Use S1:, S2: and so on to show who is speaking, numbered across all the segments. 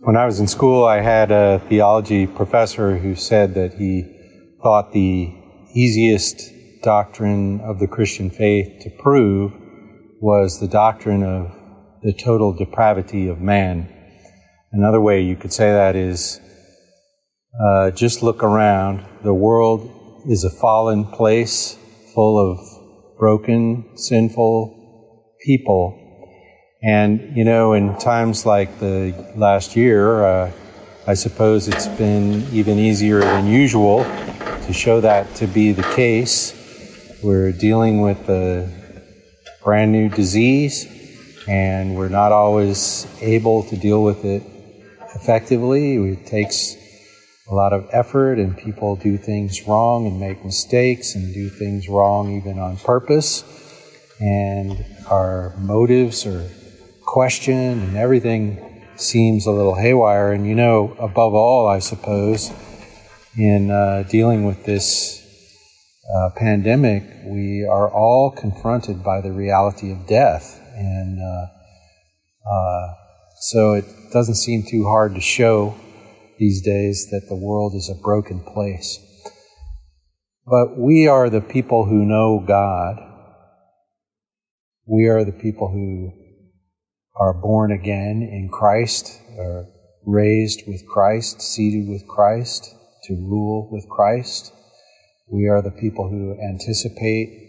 S1: When I was in school, I had a theology professor who said that he thought the easiest doctrine of the Christian faith to prove was the doctrine of the total depravity of man. Another way you could say that is uh, just look around. The world is a fallen place full of broken, sinful people and, you know, in times like the last year, uh, I suppose it's been even easier than usual to show that to be the case. We're dealing with a brand new disease, and we're not always able to deal with it effectively. It takes a lot of effort, and people do things wrong and make mistakes and do things wrong even on purpose. And our motives are question and everything seems a little haywire. And you know, above all, I suppose, in uh, dealing with this uh, pandemic, we are all confronted by the reality of death. And uh, uh so it doesn't seem too hard to show these days that the world is a broken place. But we are the people who know God. We are the people who are born again in Christ, are raised with Christ, seated with Christ, to rule with Christ. We are the people who anticipate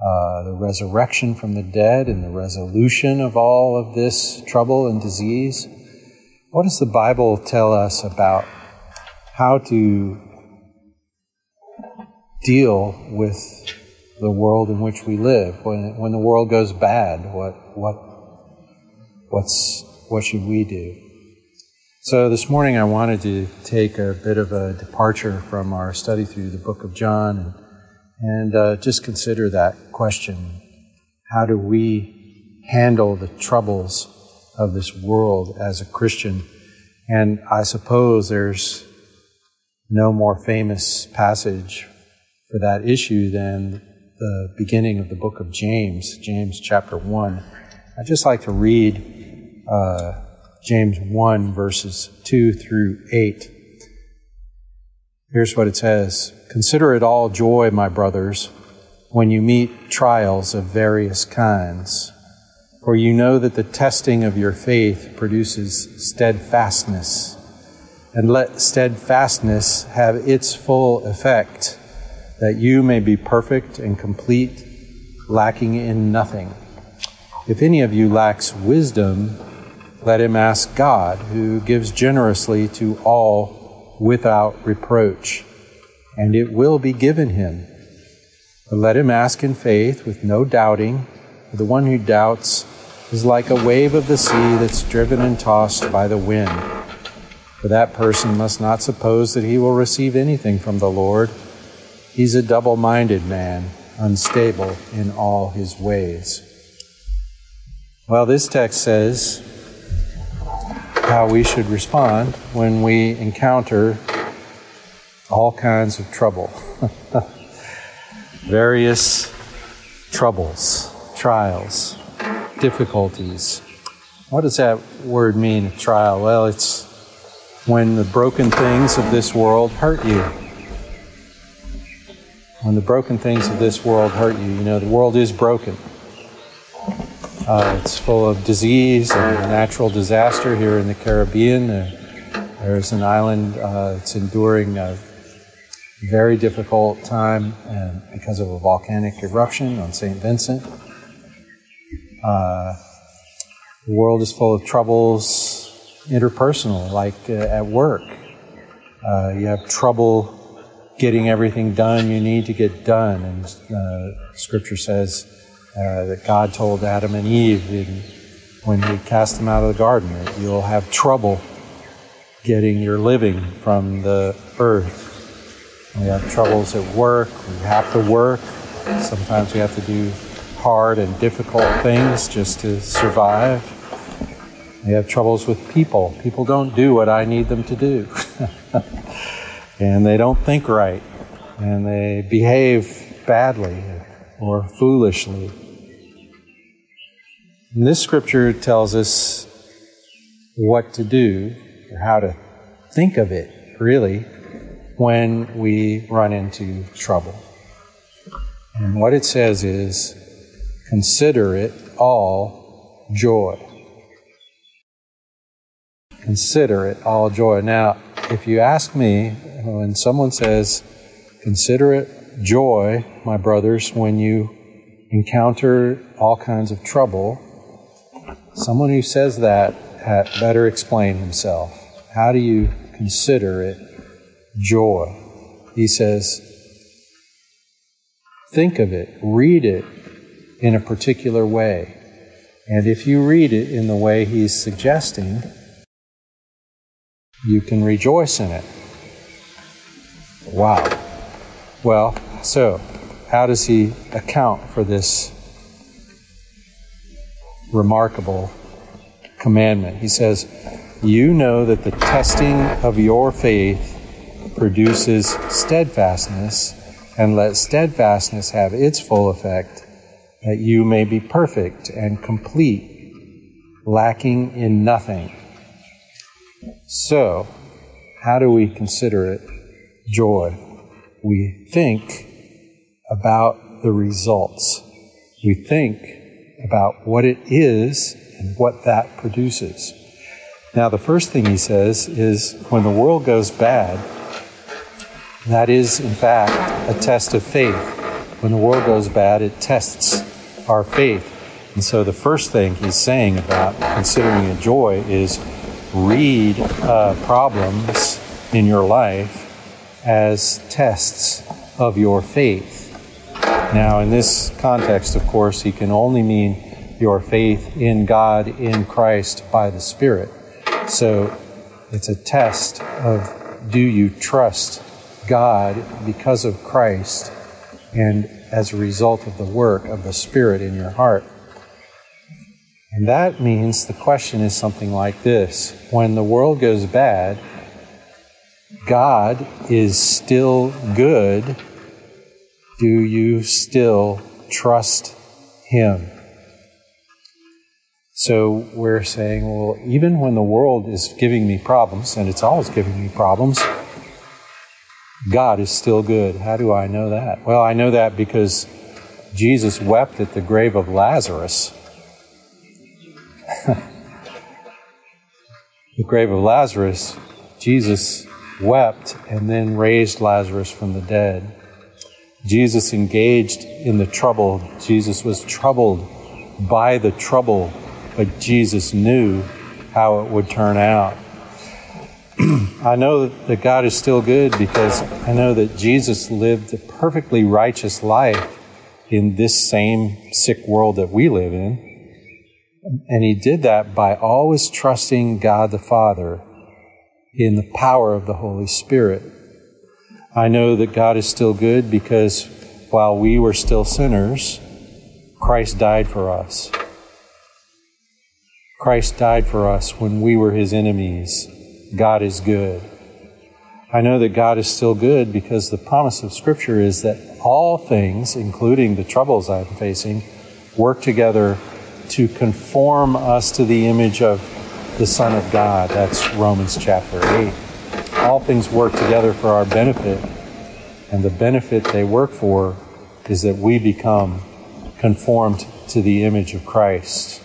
S1: uh, the resurrection from the dead and the resolution of all of this trouble and disease. What does the Bible tell us about how to deal with the world in which we live? When, when the world goes bad, what, what what's what should we do? So this morning I wanted to take a bit of a departure from our study through the book of John and, and uh, just consider that question: How do we handle the troubles of this world as a Christian? And I suppose there's no more famous passage for that issue than the beginning of the book of James, James chapter 1. I'd just like to read uh, James 1, verses 2 through 8. Here's what it says Consider it all joy, my brothers, when you meet trials of various kinds, for you know that the testing of your faith produces steadfastness. And let steadfastness have its full effect, that you may be perfect and complete, lacking in nothing. If any of you lacks wisdom, let him ask God, who gives generously to all without reproach, and it will be given him. But let him ask in faith with no doubting, for the one who doubts is like a wave of the sea that's driven and tossed by the wind. For that person must not suppose that he will receive anything from the Lord. He's a double minded man, unstable in all his ways. Well, this text says, how we should respond when we encounter all kinds of trouble. Various troubles, trials, difficulties. What does that word mean, trial? Well, it's when the broken things of this world hurt you. When the broken things of this world hurt you, you know, the world is broken. Uh, it's full of disease and natural disaster here in the Caribbean. there's an island uh, that's enduring a very difficult time uh, because of a volcanic eruption on St. Vincent. Uh, the world is full of troubles, interpersonal, like uh, at work. Uh, you have trouble getting everything done you need to get done, and Scripture says uh, that God told Adam and Eve in, when He cast them out of the garden that you'll have trouble getting your living from the earth. We have troubles at work, we have to work. Sometimes we have to do hard and difficult things just to survive. We have troubles with people. People don't do what I need them to do. and they don't think right. And they behave badly or foolishly. And this scripture tells us what to do or how to think of it, really, when we run into trouble. And what it says is, consider it all joy. Consider it all joy. Now, if you ask me, when someone says, consider it joy, my brothers, when you encounter all kinds of trouble, someone who says that had better explain himself. How do you consider it joy? He says, think of it, read it in a particular way. And if you read it in the way he's suggesting, you can rejoice in it. Wow. Well, so how does he account for this remarkable commandment? He says, You know that the testing of your faith produces steadfastness, and let steadfastness have its full effect, that you may be perfect and complete, lacking in nothing. So, how do we consider it joy? We think about the results. We think about what it is and what that produces. Now, the first thing he says is when the world goes bad, that is, in fact, a test of faith. When the world goes bad, it tests our faith. And so, the first thing he's saying about considering a joy is read uh, problems in your life as tests of your faith. Now, in this context, of course, he can only mean your faith in God, in Christ, by the Spirit. So it's a test of do you trust God because of Christ and as a result of the work of the Spirit in your heart. And that means the question is something like this When the world goes bad, God is still good do you still trust Him? So we're saying, well, even when the world is giving me problems, and it's always giving me problems, God is still good. How do I know that? Well, I know that because Jesus wept at the grave of Lazarus. the grave of Lazarus, Jesus wept and then raised Lazarus from the dead. Jesus engaged in the trouble. Jesus was troubled by the trouble, but Jesus knew how it would turn out. I know that God is still good because I know that Jesus lived a perfectly righteous life in this same sick world that we live in. And he did that by always trusting God the Father in the power of the Holy Spirit. I know that God is still good because while we were still sinners, Christ died for us. Christ died for us when we were his enemies. God is good. I know that God is still good because the promise of Scripture is that all things, including the troubles I'm facing, work together to conform us to the image of the Son of God. That's Romans chapter 8 all things work together for our benefit. And the benefit they work for is that we become conformed to the image of Christ.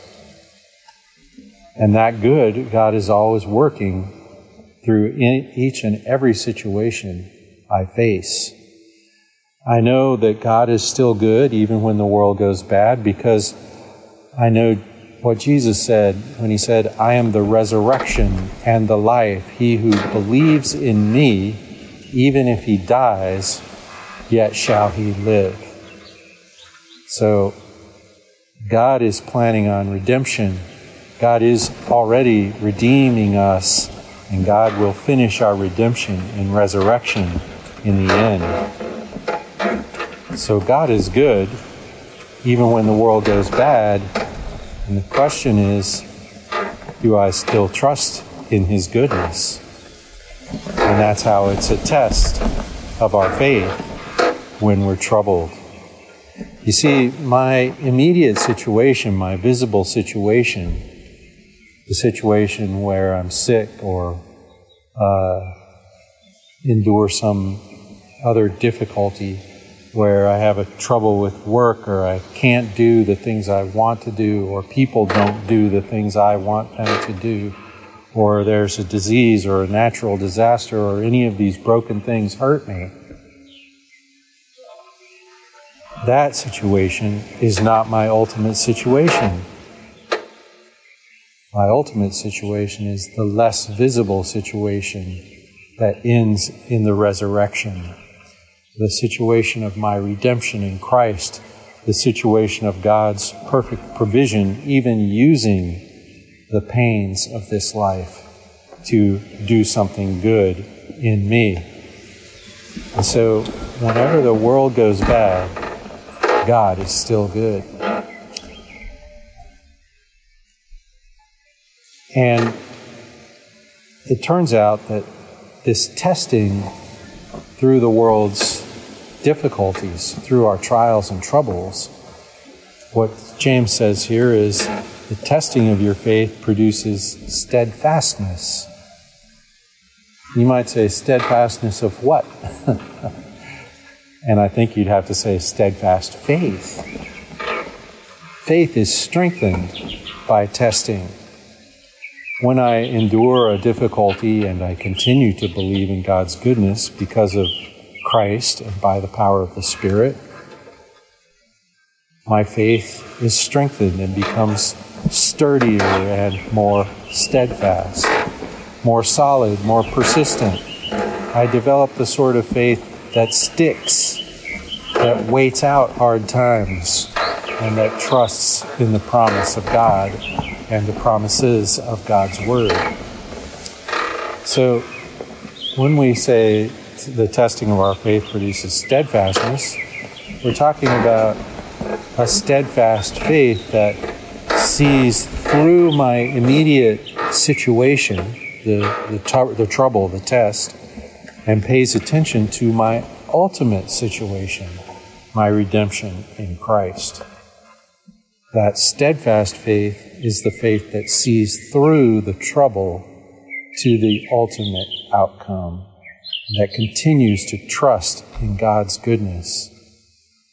S1: And that good, God is always working through each and every situation I face. I know that God is still good even when the world goes bad because I know what Jesus said when he said, I am the resurrection and the life. He who believes in me, even if he dies, yet shall he live. So, God is planning on redemption. God is already redeeming us, and God will finish our redemption in resurrection in the end. So, God is good, even when the world goes bad and the question is do I still trust in His goodness? And that's how it's a test of our faith when we're troubled. You see, my immediate situation, my visible situation, the situation where I'm sick or uh, endure some other difficulty where I have a trouble with work or I can't do the things I want to do or people don't do the things I want them to do or there's a disease or a natural disaster or any of these broken things hurt me. That situation is not my ultimate situation. My ultimate situation is the less visible situation that ends in the resurrection. The situation of my redemption in Christ, the situation of God's perfect provision, even using the pains of this life to do something good in me. And so, whenever the world goes bad, God is still good. And it turns out that this testing through the world's difficulties, through our trials and troubles, what James says here is the testing of your faith produces steadfastness. You might say, steadfastness of what? and I think you'd have to say, steadfast faith. Faith is strengthened by testing. When I endure a difficulty and I continue to believe in God's goodness because of Christ and by the power of the Spirit, my faith is strengthened and becomes sturdier and more steadfast, more solid, more persistent. I develop the sort of faith that sticks, that waits out hard times, and that trusts in the promise of God and the promises of God's Word. So, when we say the testing of our faith produces steadfastness, we're talking about a steadfast faith that sees through my immediate situation, the, the, the trouble, the test, and pays attention to my ultimate situation, my redemption in Christ. That steadfast faith is the faith that sees through the trouble to the ultimate outcome, that continues to trust in God's goodness.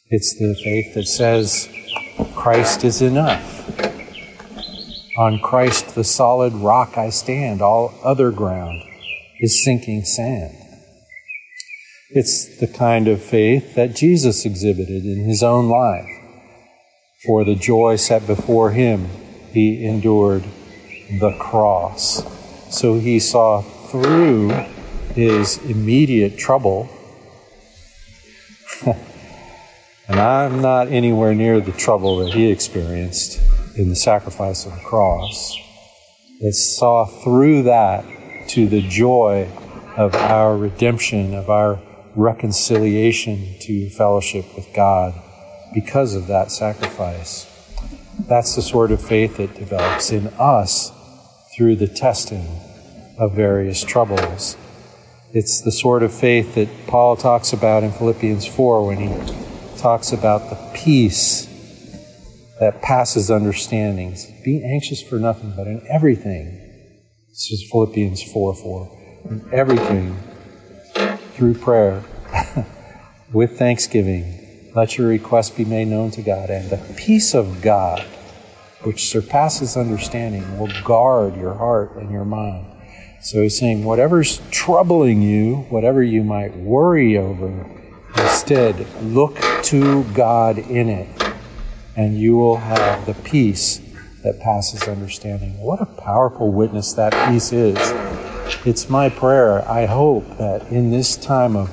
S1: It's the faith that says, Christ is enough. On Christ, the solid rock I stand, all other ground is sinking sand. It's the kind of faith that Jesus exhibited in his own life. For the joy set before him, he endured the cross. So he saw through his immediate trouble. and I'm not anywhere near the trouble that he experienced in the sacrifice of the cross. That saw through that to the joy of our redemption, of our reconciliation to fellowship with God because of that sacrifice. That's the sort of faith that develops in us through the testing of various troubles. It's the sort of faith that Paul talks about in Philippians 4 when he talks about the peace that passes understandings. Be anxious for nothing, but in everything. This is Philippians 4 4. In everything, through prayer, with thanksgiving, let your requests be made known to God, and the peace of God, which surpasses understanding, will guard your heart and your mind. So he's saying, whatever's troubling you, whatever you might worry over, instead look to God in it, and you will have the peace that passes understanding. What a powerful witness that peace is. It's my prayer, I hope, that in this time of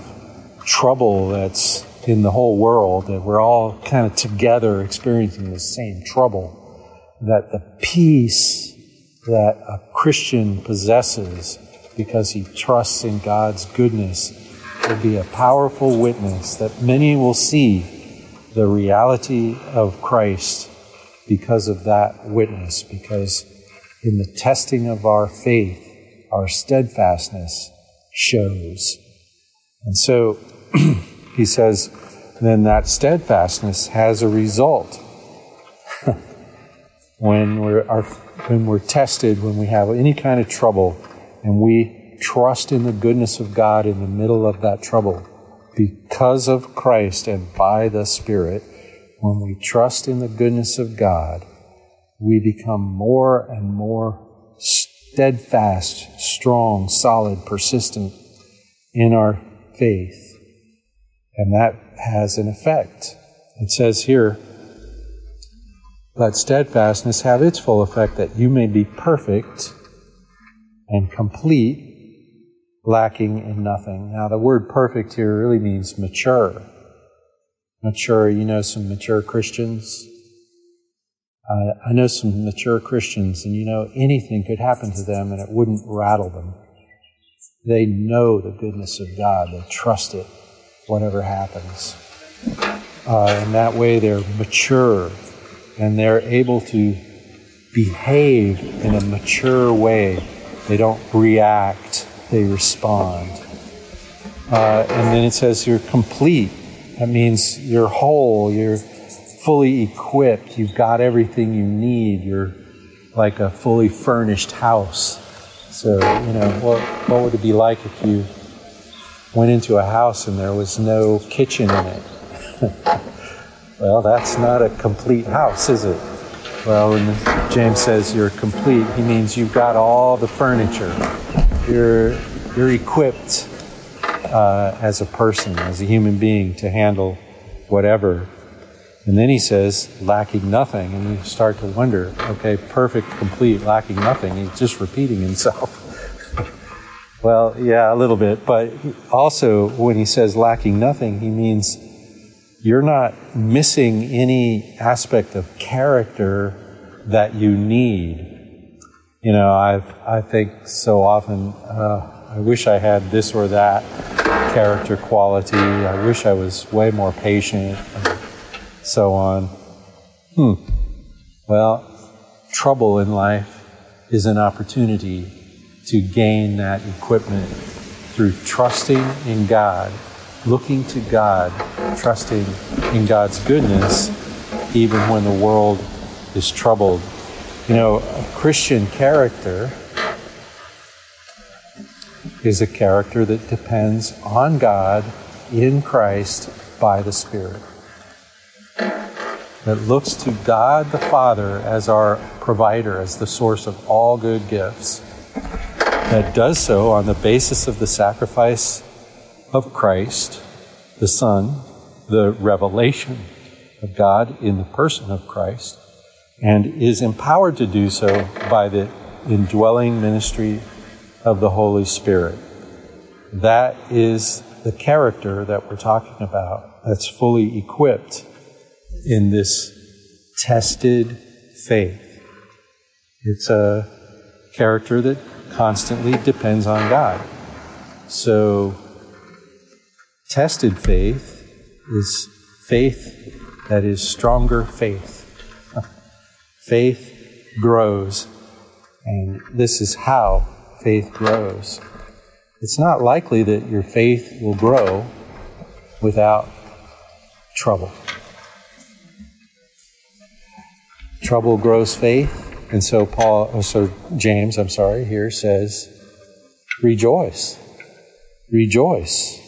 S1: trouble that's in the whole world, that we're all kind of together experiencing the same trouble, that the peace that Christian possesses because he trusts in God's goodness will be a powerful witness that many will see the reality of Christ because of that witness, because in the testing of our faith, our steadfastness shows. And so, he says, then that steadfastness has a result. when our, when we're tested, when we have any kind of trouble, and we trust in the goodness of God in the middle of that trouble, because of Christ and by the Spirit, when we trust in the goodness of God, we become more and more steadfast, strong, solid, persistent in our faith. And that has an effect. It says here, let steadfastness have its full effect that you may be perfect and complete, lacking in nothing. Now, the word perfect here really means mature. Mature, you know some mature Christians? Uh, I know some mature Christians, and you know, anything could happen to them and it wouldn't rattle them. They know the goodness of God, they trust it, whatever happens. Uh, and that way they're mature and they're able to behave in a mature way. They don't react, they respond. Uh, and then it says you're complete. That means you're whole, you're fully equipped, you've got everything you need, you're like a fully furnished house. So, you know, what, what would it be like if you went into a house and there was no kitchen in it? well, that's not a complete house, is it? Well, when James says you're complete, he means you've got all the furniture. You're, you're equipped uh, as a person, as a human being, to handle whatever and then he says, lacking nothing. And you start to wonder, okay, perfect, complete, lacking nothing. He's just repeating himself. well, yeah, a little bit. But also, when he says lacking nothing, he means you're not missing any aspect of character that you need. You know, I've, I think so often, uh, I wish I had this or that character quality. I wish I was way more patient so on. Hmm. Well, trouble in life is an opportunity to gain that equipment through trusting in God, looking to God, trusting in God's goodness, even when the world is troubled. You know, a Christian character is a character that depends on God in Christ by the Spirit that looks to God the Father as our provider, as the source of all good gifts, that does so on the basis of the sacrifice of Christ, the Son, the revelation of God in the person of Christ, and is empowered to do so by the indwelling ministry of the Holy Spirit. That is the character that we're talking about, that's fully equipped in this tested faith. It's a character that constantly depends on God. So, tested faith is faith that is stronger faith. faith grows, and this is how faith grows. It's not likely that your faith will grow without trouble. trouble grows faith. And so Paul, oh, so James, I'm sorry, here says, rejoice. Rejoice.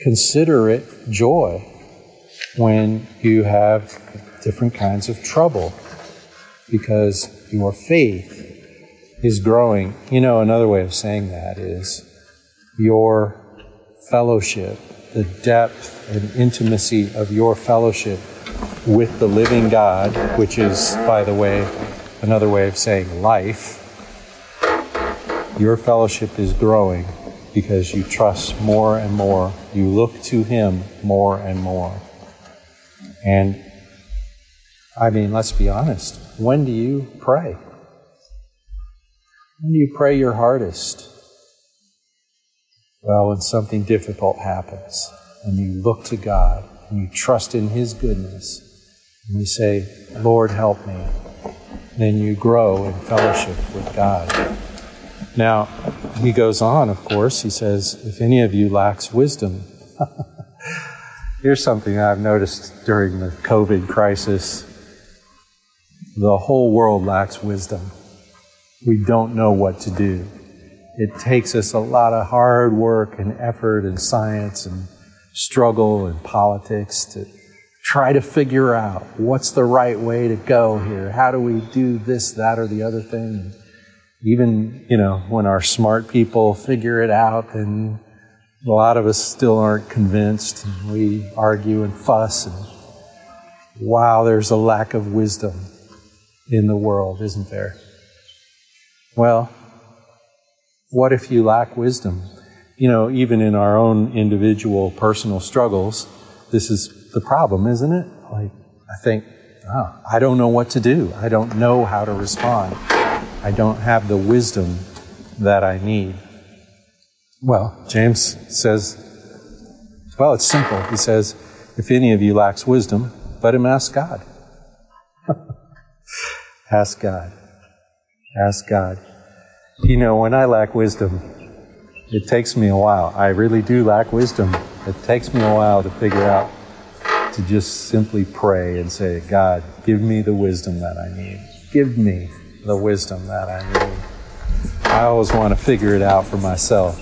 S1: Consider it joy when you have different kinds of trouble because your faith is growing. You know, another way of saying that is your fellowship, the depth and intimacy of your fellowship with the living God, which is, by the way, another way of saying life, your fellowship is growing because you trust more and more. You look to Him more and more. And I mean, let's be honest. When do you pray? When do you pray your hardest? Well, when something difficult happens and you look to God and you trust in His goodness and you say, Lord, help me, then you grow in fellowship with God. Now, he goes on, of course, he says, if any of you lacks wisdom, here's something I've noticed during the COVID crisis the whole world lacks wisdom. We don't know what to do. it takes us a lot of hard work and effort and science and struggle and politics to try to figure out what's the right way to go here. How do we do this, that, or the other thing? Even, you know, when our smart people figure it out, and a lot of us still aren't convinced, and we argue and fuss, and wow, there's a lack of wisdom in the world, isn't there? Well, what if you lack wisdom? You know, even in our own individual personal struggles, this is the problem, isn't it? Like, I think, oh, I don't know what to do. I don't know how to respond. I don't have the wisdom that I need. Well, James says, well, it's simple. He says, if any of you lacks wisdom, let him ask God. ask God. Ask God. You know, when I lack wisdom, it takes me a while. I really do lack wisdom. It takes me a while to figure out to just simply pray and say, God, give me the wisdom that I need. Give me the wisdom that I need. I always want to figure it out for myself.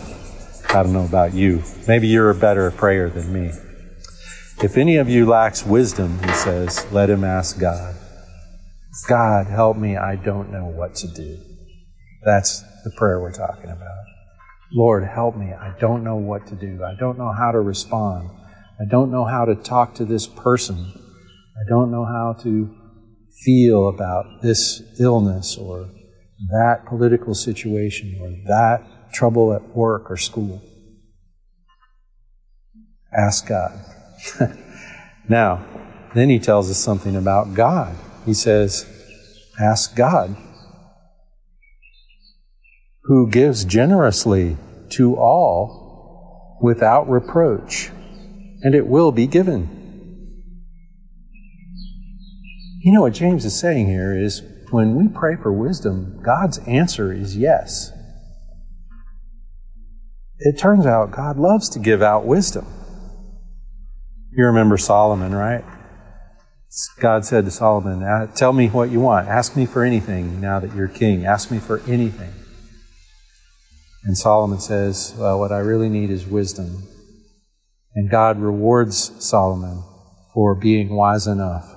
S1: I don't know about you. Maybe you're a better prayer than me. If any of you lacks wisdom, he says, let him ask God. God, help me. I don't know what to do. That's the prayer we're talking about. Lord, help me. I don't know what to do. I don't know how to respond. I don't know how to talk to this person. I don't know how to feel about this illness or that political situation or that trouble at work or school. Ask God. now, then he tells us something about God. He says, Ask God who gives generously to all without reproach, and it will be given. You know what James is saying here is when we pray for wisdom, God's answer is yes. It turns out God loves to give out wisdom. You remember Solomon, right? God said to Solomon, uh, Tell me what you want. Ask me for anything now that you're king. Ask me for anything. And Solomon says, Well, what I really need is wisdom. And God rewards Solomon for being wise enough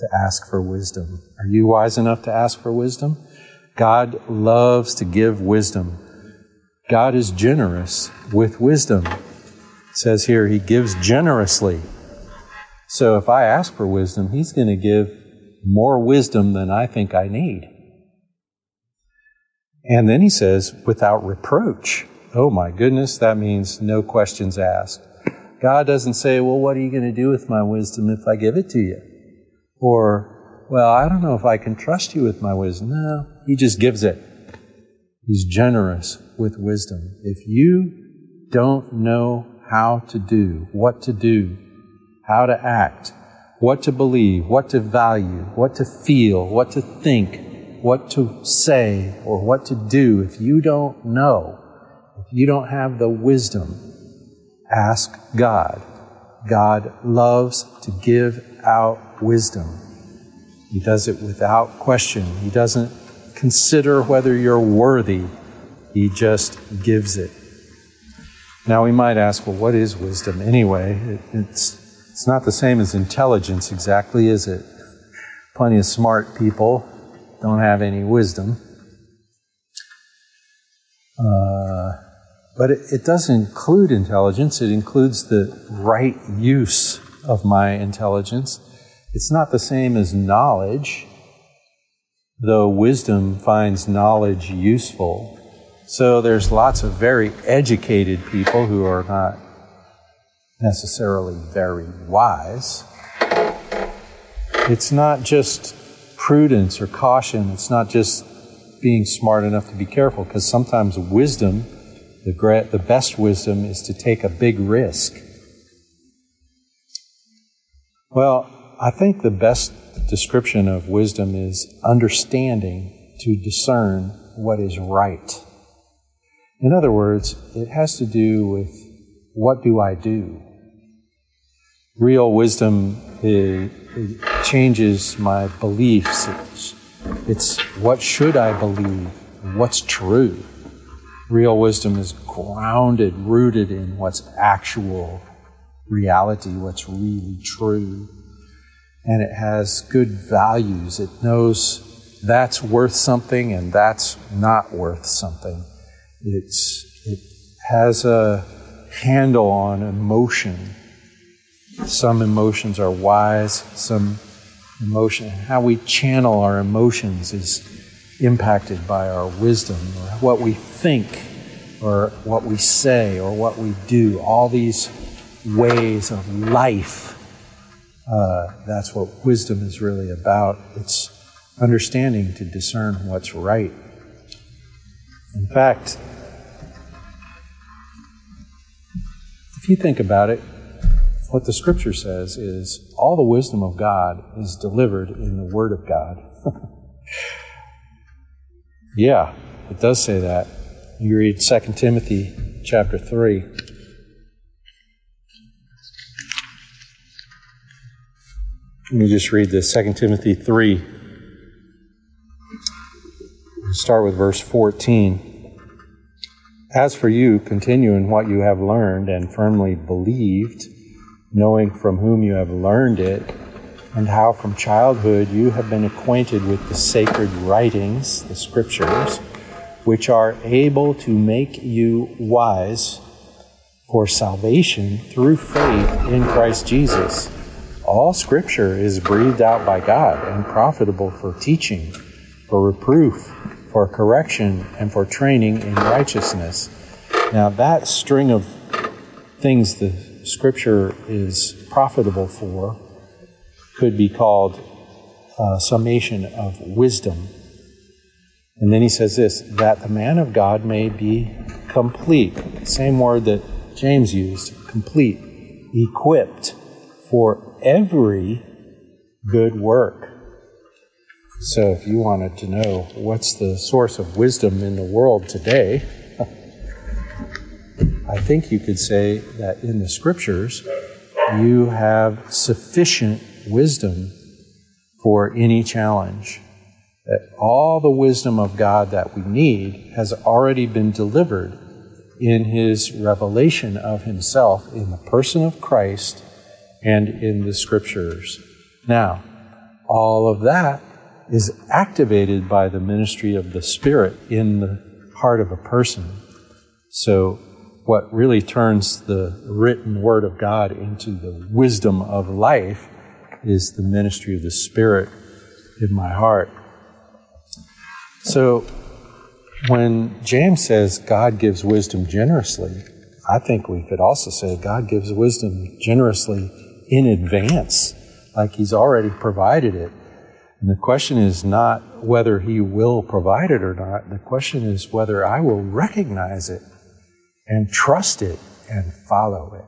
S1: to ask for wisdom. Are you wise enough to ask for wisdom? God loves to give wisdom. God is generous with wisdom. It says here, He gives generously. So if I ask for wisdom, He's going to give more wisdom than I think I need. And then he says, without reproach. Oh my goodness, that means no questions asked. God doesn't say, well, what are you going to do with my wisdom if I give it to you? Or, well, I don't know if I can trust you with my wisdom. No, he just gives it. He's generous with wisdom. If you don't know how to do, what to do, how to act, what to believe, what to value, what to feel, what to think, what to say or what to do, if you don't know, if you don't have the wisdom, ask God. God loves to give out wisdom. He does it without question. He doesn't consider whether you're worthy, He just gives it. Now, we might ask, well, what is wisdom anyway? It, it's, it's not the same as intelligence exactly, is it? Plenty of smart people don't have any wisdom. Uh, but it, it does include intelligence, it includes the right use of my intelligence. It's not the same as knowledge, though wisdom finds knowledge useful. So there's lots of very educated people who are not necessarily very wise. It's not just prudence or caution. It's not just being smart enough to be careful, because sometimes wisdom, the, gra- the best wisdom, is to take a big risk. Well, I think the best description of wisdom is understanding to discern what is right. In other words, it has to do with what do I do? Real wisdom it, changes my beliefs. It's, it's what should I believe? What's true? Real wisdom is grounded, rooted in what's actual reality, what's really true. And it has good values. It knows that's worth something and that's not worth something. It's, it has a handle on emotion. Some emotions are wise, some emotion, how we channel our emotions is impacted by our wisdom or what we think or what we say or what we do. All these ways of life. Uh, that's what wisdom is really about. It's understanding to discern what's right. In fact, if you think about it, what the scripture says is all the wisdom of God is delivered in the Word of God. yeah, it does say that. You read 2 Timothy chapter 3. Let me just read this 2 Timothy 3. start with verse 14. As for you, continue in what you have learned and firmly believed knowing from whom you have learned it, and how from childhood you have been acquainted with the sacred writings, the scriptures, which are able to make you wise for salvation through faith in Christ Jesus. All scripture is breathed out by God and profitable for teaching, for reproof, for correction, and for training in righteousness. Now, that string of things the Scripture is profitable for could be called a summation of wisdom. And then he says this that the man of God may be complete. Same word that James used complete, equipped for every good work. So, if you wanted to know what's the source of wisdom in the world today, I think you could say that in the scriptures, you have sufficient wisdom for any challenge. That all the wisdom of God that we need has already been delivered in his revelation of himself in the person of Christ and in the scriptures. Now, all of that is activated by the ministry of the Spirit in the heart of a person. So what really turns the written word of God into the wisdom of life is the ministry of the Spirit in my heart. So when James says God gives wisdom generously, I think we could also say God gives wisdom generously in advance, like He's already provided it. And the question is not whether He will provide it or not. The question is whether I will recognize it and trust it and follow it.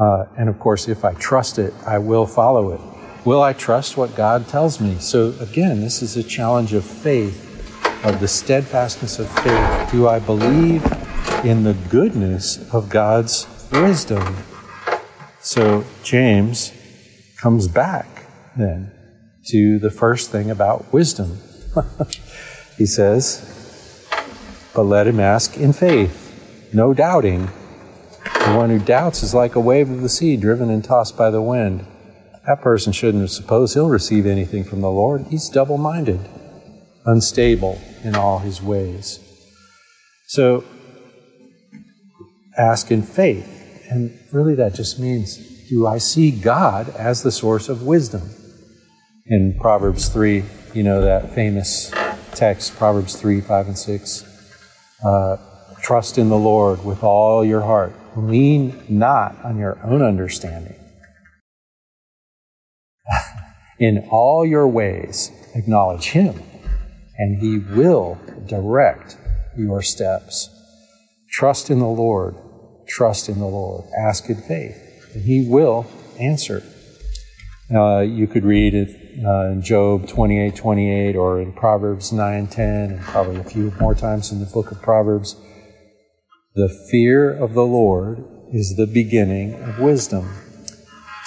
S1: Uh, and of course, if I trust it, I will follow it. Will I trust what God tells me? So again, this is a challenge of faith, of the steadfastness of faith. Do I believe in the goodness of God's wisdom? So James comes back then to the first thing about wisdom. he says, but let him ask in faith no doubting. The one who doubts is like a wave of the sea driven and tossed by the wind. That person shouldn't suppose he'll receive anything from the Lord. He's double minded, unstable in all his ways. So, ask in faith. And really, that just means do I see God as the source of wisdom? In Proverbs 3, you know that famous text, Proverbs 3, 5, and 6. Uh, Trust in the Lord with all your heart. Lean not on your own understanding. in all your ways, acknowledge Him, and He will direct your steps. Trust in the Lord. Trust in the Lord. Ask in faith, and He will answer. Uh, you could read it uh, in Job 28 28 or in Proverbs 9 10, and probably a few more times in the book of Proverbs. The fear of the Lord is the beginning of wisdom.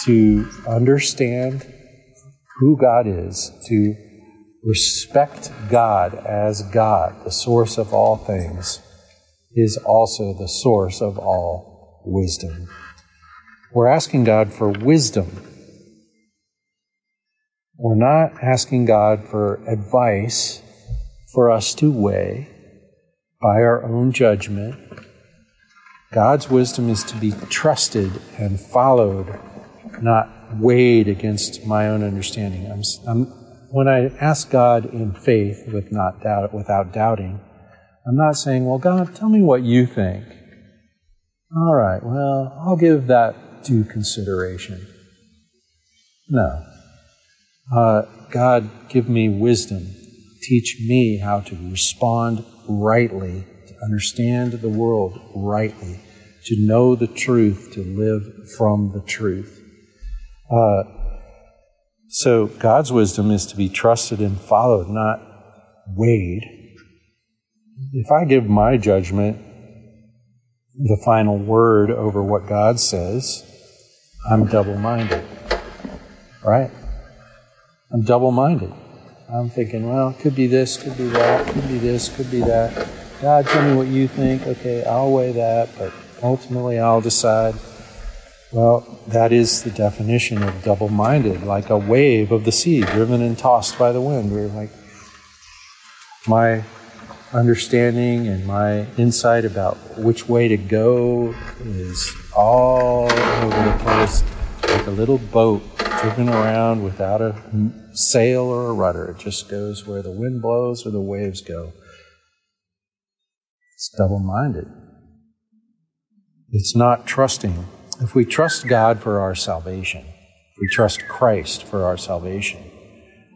S1: To understand who God is, to respect God as God, the source of all things, is also the source of all wisdom. We're asking God for wisdom. We're not asking God for advice for us to weigh by our own judgment. God's wisdom is to be trusted and followed, not weighed against my own understanding. I'm, I'm, when I ask God in faith with not doubt, without doubting, I'm not saying, well, God, tell me what you think. All right, well, I'll give that due consideration. No. Uh, God, give me wisdom. Teach me how to respond rightly, to understand the world rightly, to know the truth, to live from the truth. Uh, so God's wisdom is to be trusted and followed, not weighed. If I give my judgment the final word over what God says, I'm double minded. Right? I'm double minded. I'm thinking, well, it could be this, could be that, could be this, could be that. God, tell me what you think. Okay, I'll weigh that, but ultimately I'll decide. Well, that is the definition of double minded, like a wave of the sea driven and tossed by the wind. We're like, my understanding and my insight about which way to go is all over the place, like a little boat driven around without a sail or a rudder. It just goes where the wind blows or the waves go. It's double minded. It's not trusting if we trust God for our salvation, if we trust Christ for our salvation,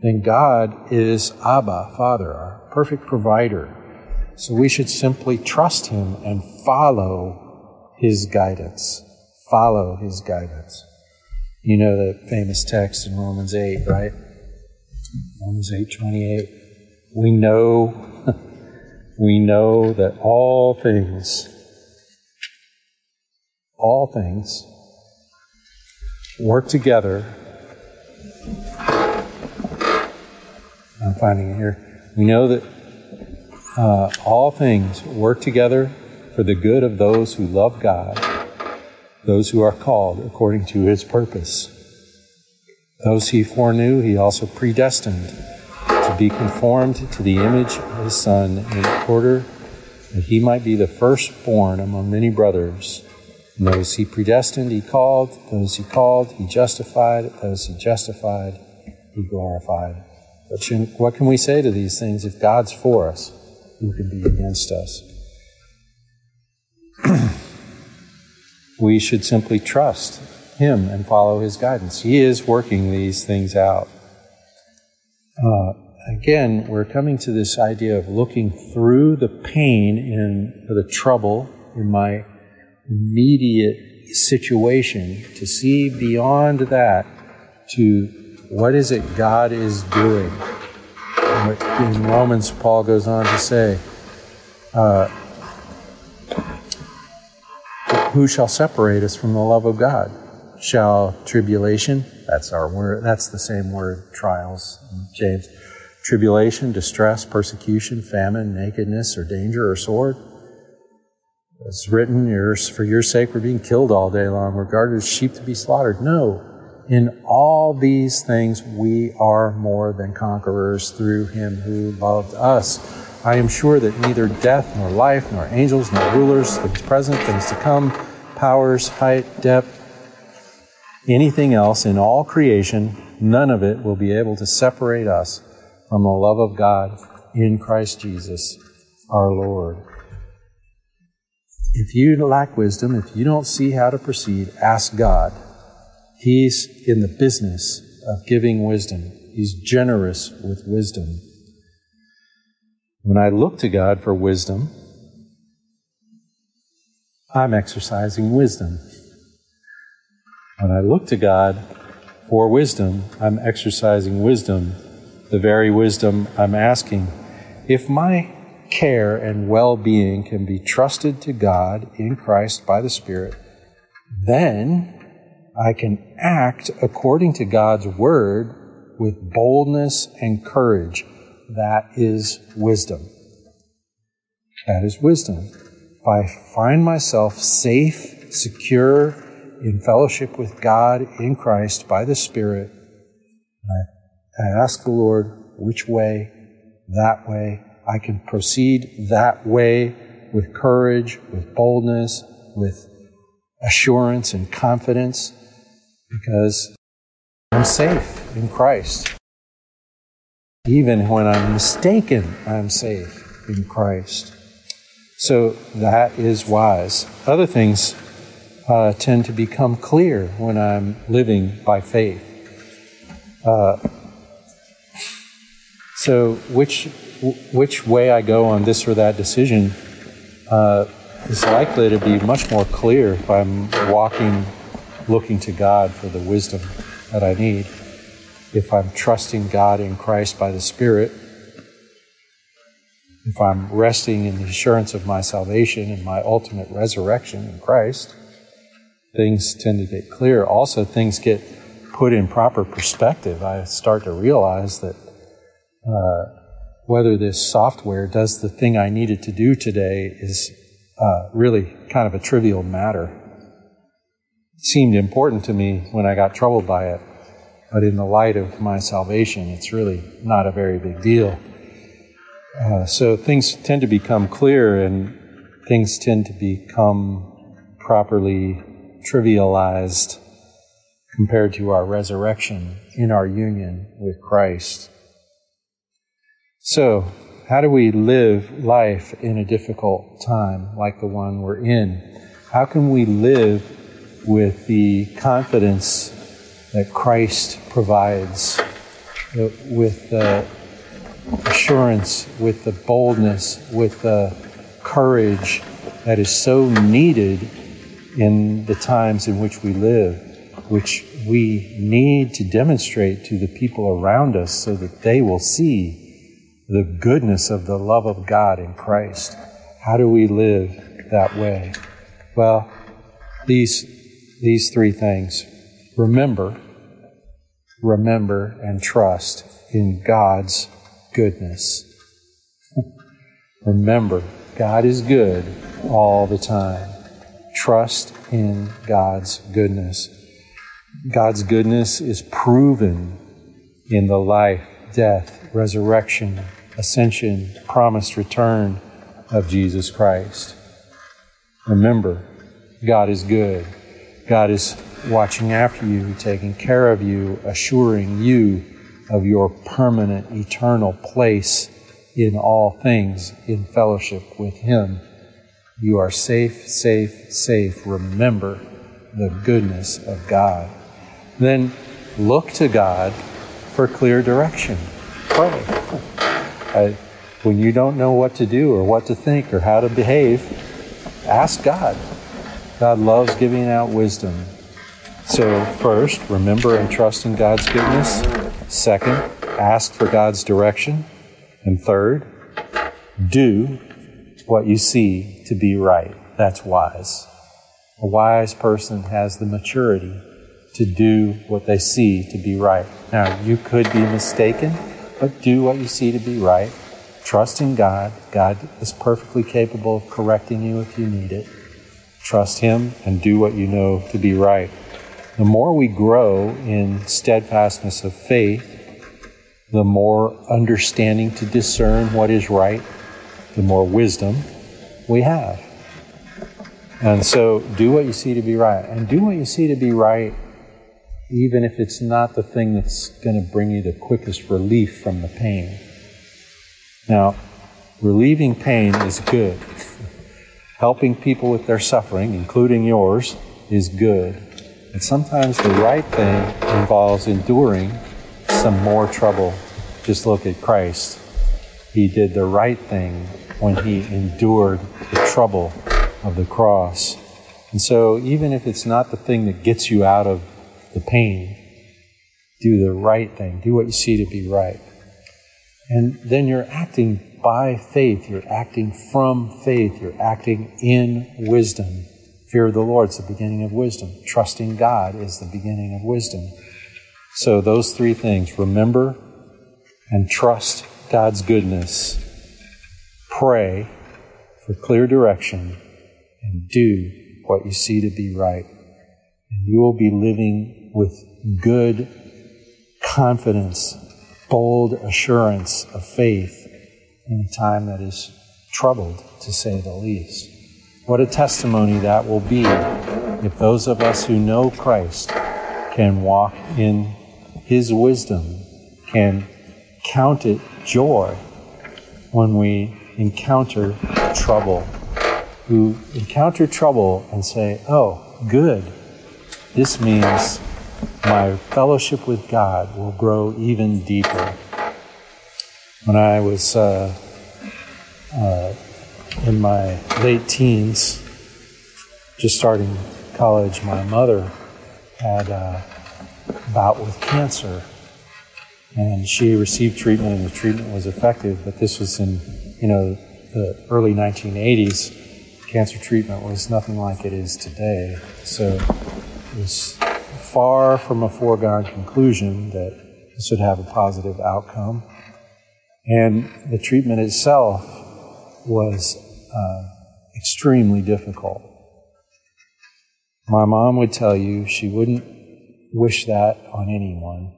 S1: then God is Abba, Father, our perfect provider. So we should simply trust Him and follow His guidance. Follow His guidance. You know the famous text in Romans 8, right? Romans 8 28. We know, we know that all things all things work together. I'm finding it here. We know that uh, all things work together for the good of those who love God, those who are called according to his purpose. Those he foreknew, he also predestined to be conformed to the image of his Son in order that he might be the firstborn among many brothers. And those he predestined, he called. Those he called, he justified. Those he justified, he glorified. But what can we say to these things? If God's for us, who can be against us? we should simply trust him and follow his guidance. He is working these things out. Uh, again, we're coming to this idea of looking through the pain and the trouble in my immediate situation, to see beyond that to what is it God is doing. In Romans, Paul goes on to say, uh, Who shall separate us from the love of God? Shall tribulation, that's our word, that's the same word, trials, James, tribulation, distress, persecution, famine, nakedness, or danger, or sword? It's written, for your sake we're being killed all day long, regarded as sheep to be slaughtered. No. In all these things we are more than conquerors through him who loved us. I am sure that neither death, nor life, nor angels, nor rulers, things present, things to come, powers, height, depth, anything else in all creation, none of it will be able to separate us from the love of God in Christ Jesus our Lord. If you lack wisdom, if you don't see how to proceed, ask God. He's in the business of giving wisdom. He's generous with wisdom. When I look to God for wisdom, I'm exercising wisdom. When I look to God for wisdom, I'm exercising wisdom, the very wisdom I'm asking. If my care and well being can be trusted to God in Christ by the Spirit, then I can act according to God's word with boldness and courage. That is wisdom. That is wisdom. if I find myself safe, secure in fellowship with God in Christ by the Spirit, I, I ask the Lord which way, that way. I can proceed that way with courage, with boldness, with assurance and confidence because I'm safe in Christ. Even when I'm mistaken, I'm safe in Christ. So that is wise. Other things uh, tend to become clear when I'm living by faith. Uh, so, which which way I go on this or that decision uh, is likely to be much more clear if I'm walking, looking to God for the wisdom that I need. If I'm trusting God in Christ by the Spirit, if I'm resting in the assurance of my salvation and my ultimate resurrection in Christ, things tend to get clear. Also, things get put in proper perspective. I start to realize that uh, whether this software does the thing I needed to do today is uh, really kind of a trivial matter. Seemed important to me when I got troubled by it, but in the light of my salvation, it's really not a very big deal. Uh, so things tend to become clear and things tend to become properly trivialized compared to our resurrection in our union with Christ. So, how do we live life in a difficult time like the one we're in? How can we live with the confidence that Christ provides, uh, with the assurance, with the boldness, with the courage that is so needed in the times in which we live, which we need to demonstrate to the people around us so that they will see the goodness of the love of God in Christ. How do we live that way? Well, these, these three things remember, remember, and trust in God's goodness. remember, God is good all the time. Trust in God's goodness. God's goodness is proven in the life, death, resurrection, ascension, promised return of Jesus Christ. Remember, God is good. God is watching after you, taking care of you, assuring you of your permanent, eternal place in all things in fellowship with Him. You are safe, safe, safe. Remember the goodness of God. Then look to God for clear direction. Pray. I, when you don't know what to do or what to think or how to behave, ask God. God loves giving out wisdom. So, first, remember and trust in God's goodness. Second, ask for God's direction. And third, do what you see to be right. That's wise. A wise person has the maturity to do what they see to be right. Now, you could be mistaken but do what you see to be right. Trust in God. God is perfectly capable of correcting you if you need it. Trust Him and do what you know to be right. The more we grow in steadfastness of faith, the more understanding to discern what is right, the more wisdom we have. And so do what you see to be right. And do what you see to be right even if it's not the thing that's going to bring you the quickest relief from the pain. Now, relieving pain is good. Helping people with their suffering, including yours, is good. And sometimes the right thing involves enduring some more trouble. Just look at Christ. He did the right thing when he endured the trouble of the cross. And so, even if it's not the thing that gets you out of the pain. Do the right thing. Do what you see to be right. And then you're acting by faith. You're acting from faith. You're acting in wisdom. Fear of the Lord is the beginning of wisdom. Trusting God is the beginning of wisdom. So, those three things remember and trust God's goodness. Pray for clear direction and do what you see to be right. And you will be living with good confidence, bold assurance of faith in a time that is troubled, to say the least. What a testimony that will be if those of us who know Christ can walk in His wisdom, can count it joy when we encounter trouble, who encounter trouble and say, Oh, good. This means my fellowship with God will grow even deeper. When I was uh, uh, in my late teens, just starting college, my mother had a bout with cancer. And she received treatment, and the treatment was effective. But this was in, you know, the early 1980s. Cancer treatment was nothing like it is today. So it was far from a foregone conclusion that this would have a positive outcome. And the treatment itself was uh, extremely difficult. My mom would tell you she wouldn't wish that on anyone.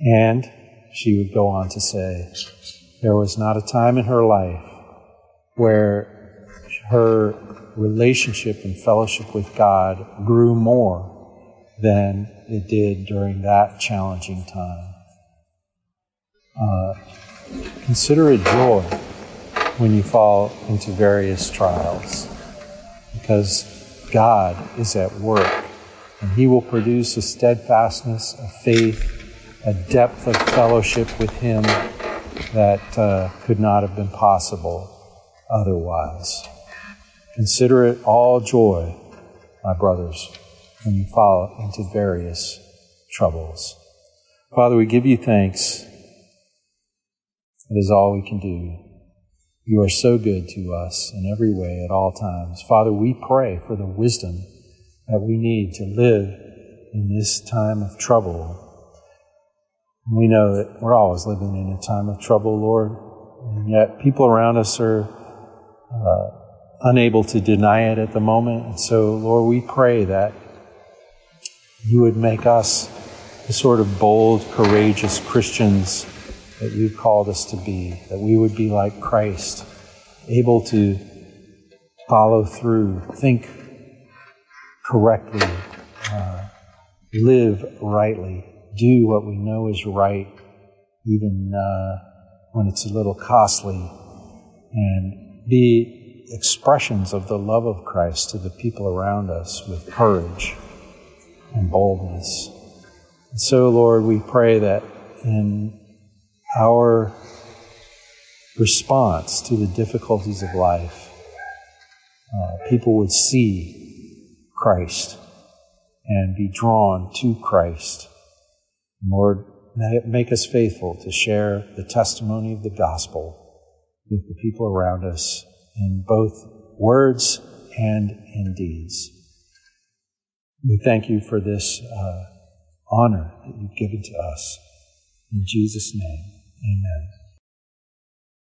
S1: And she would go on to say, there was not a time in her life where her relationship and fellowship with God grew more than it did during that challenging time. Uh, consider it joy when you fall into various trials because God is at work and He will produce a steadfastness, a faith, a depth of fellowship with Him that uh, could not have been possible otherwise. Consider it all joy, my brothers, when you fall into various troubles. Father, we give you thanks. It is all we can do. You are so good to us in every way at all times. Father, we pray for the wisdom that we need to live in this time of trouble. We know that we're always living in a time of trouble, Lord, and yet people around us are uh, unable to deny it at the moment. And so, Lord, we pray that you would make us the sort of bold, courageous Christians that you've called us to be, that we would be like Christ, able to follow through, think correctly, uh, live rightly, do what we know is right, even uh, when it's a little costly, and be expressions of the love of Christ to the people around us with courage and boldness. And so, Lord, we pray that in our response to the difficulties of life, uh, people would see Christ and be drawn to Christ. Lord, make us faithful to share the testimony of the gospel with the people around us in both words and in deeds. We thank you for this uh, honor that you've given to us. In Jesus' name. Amen.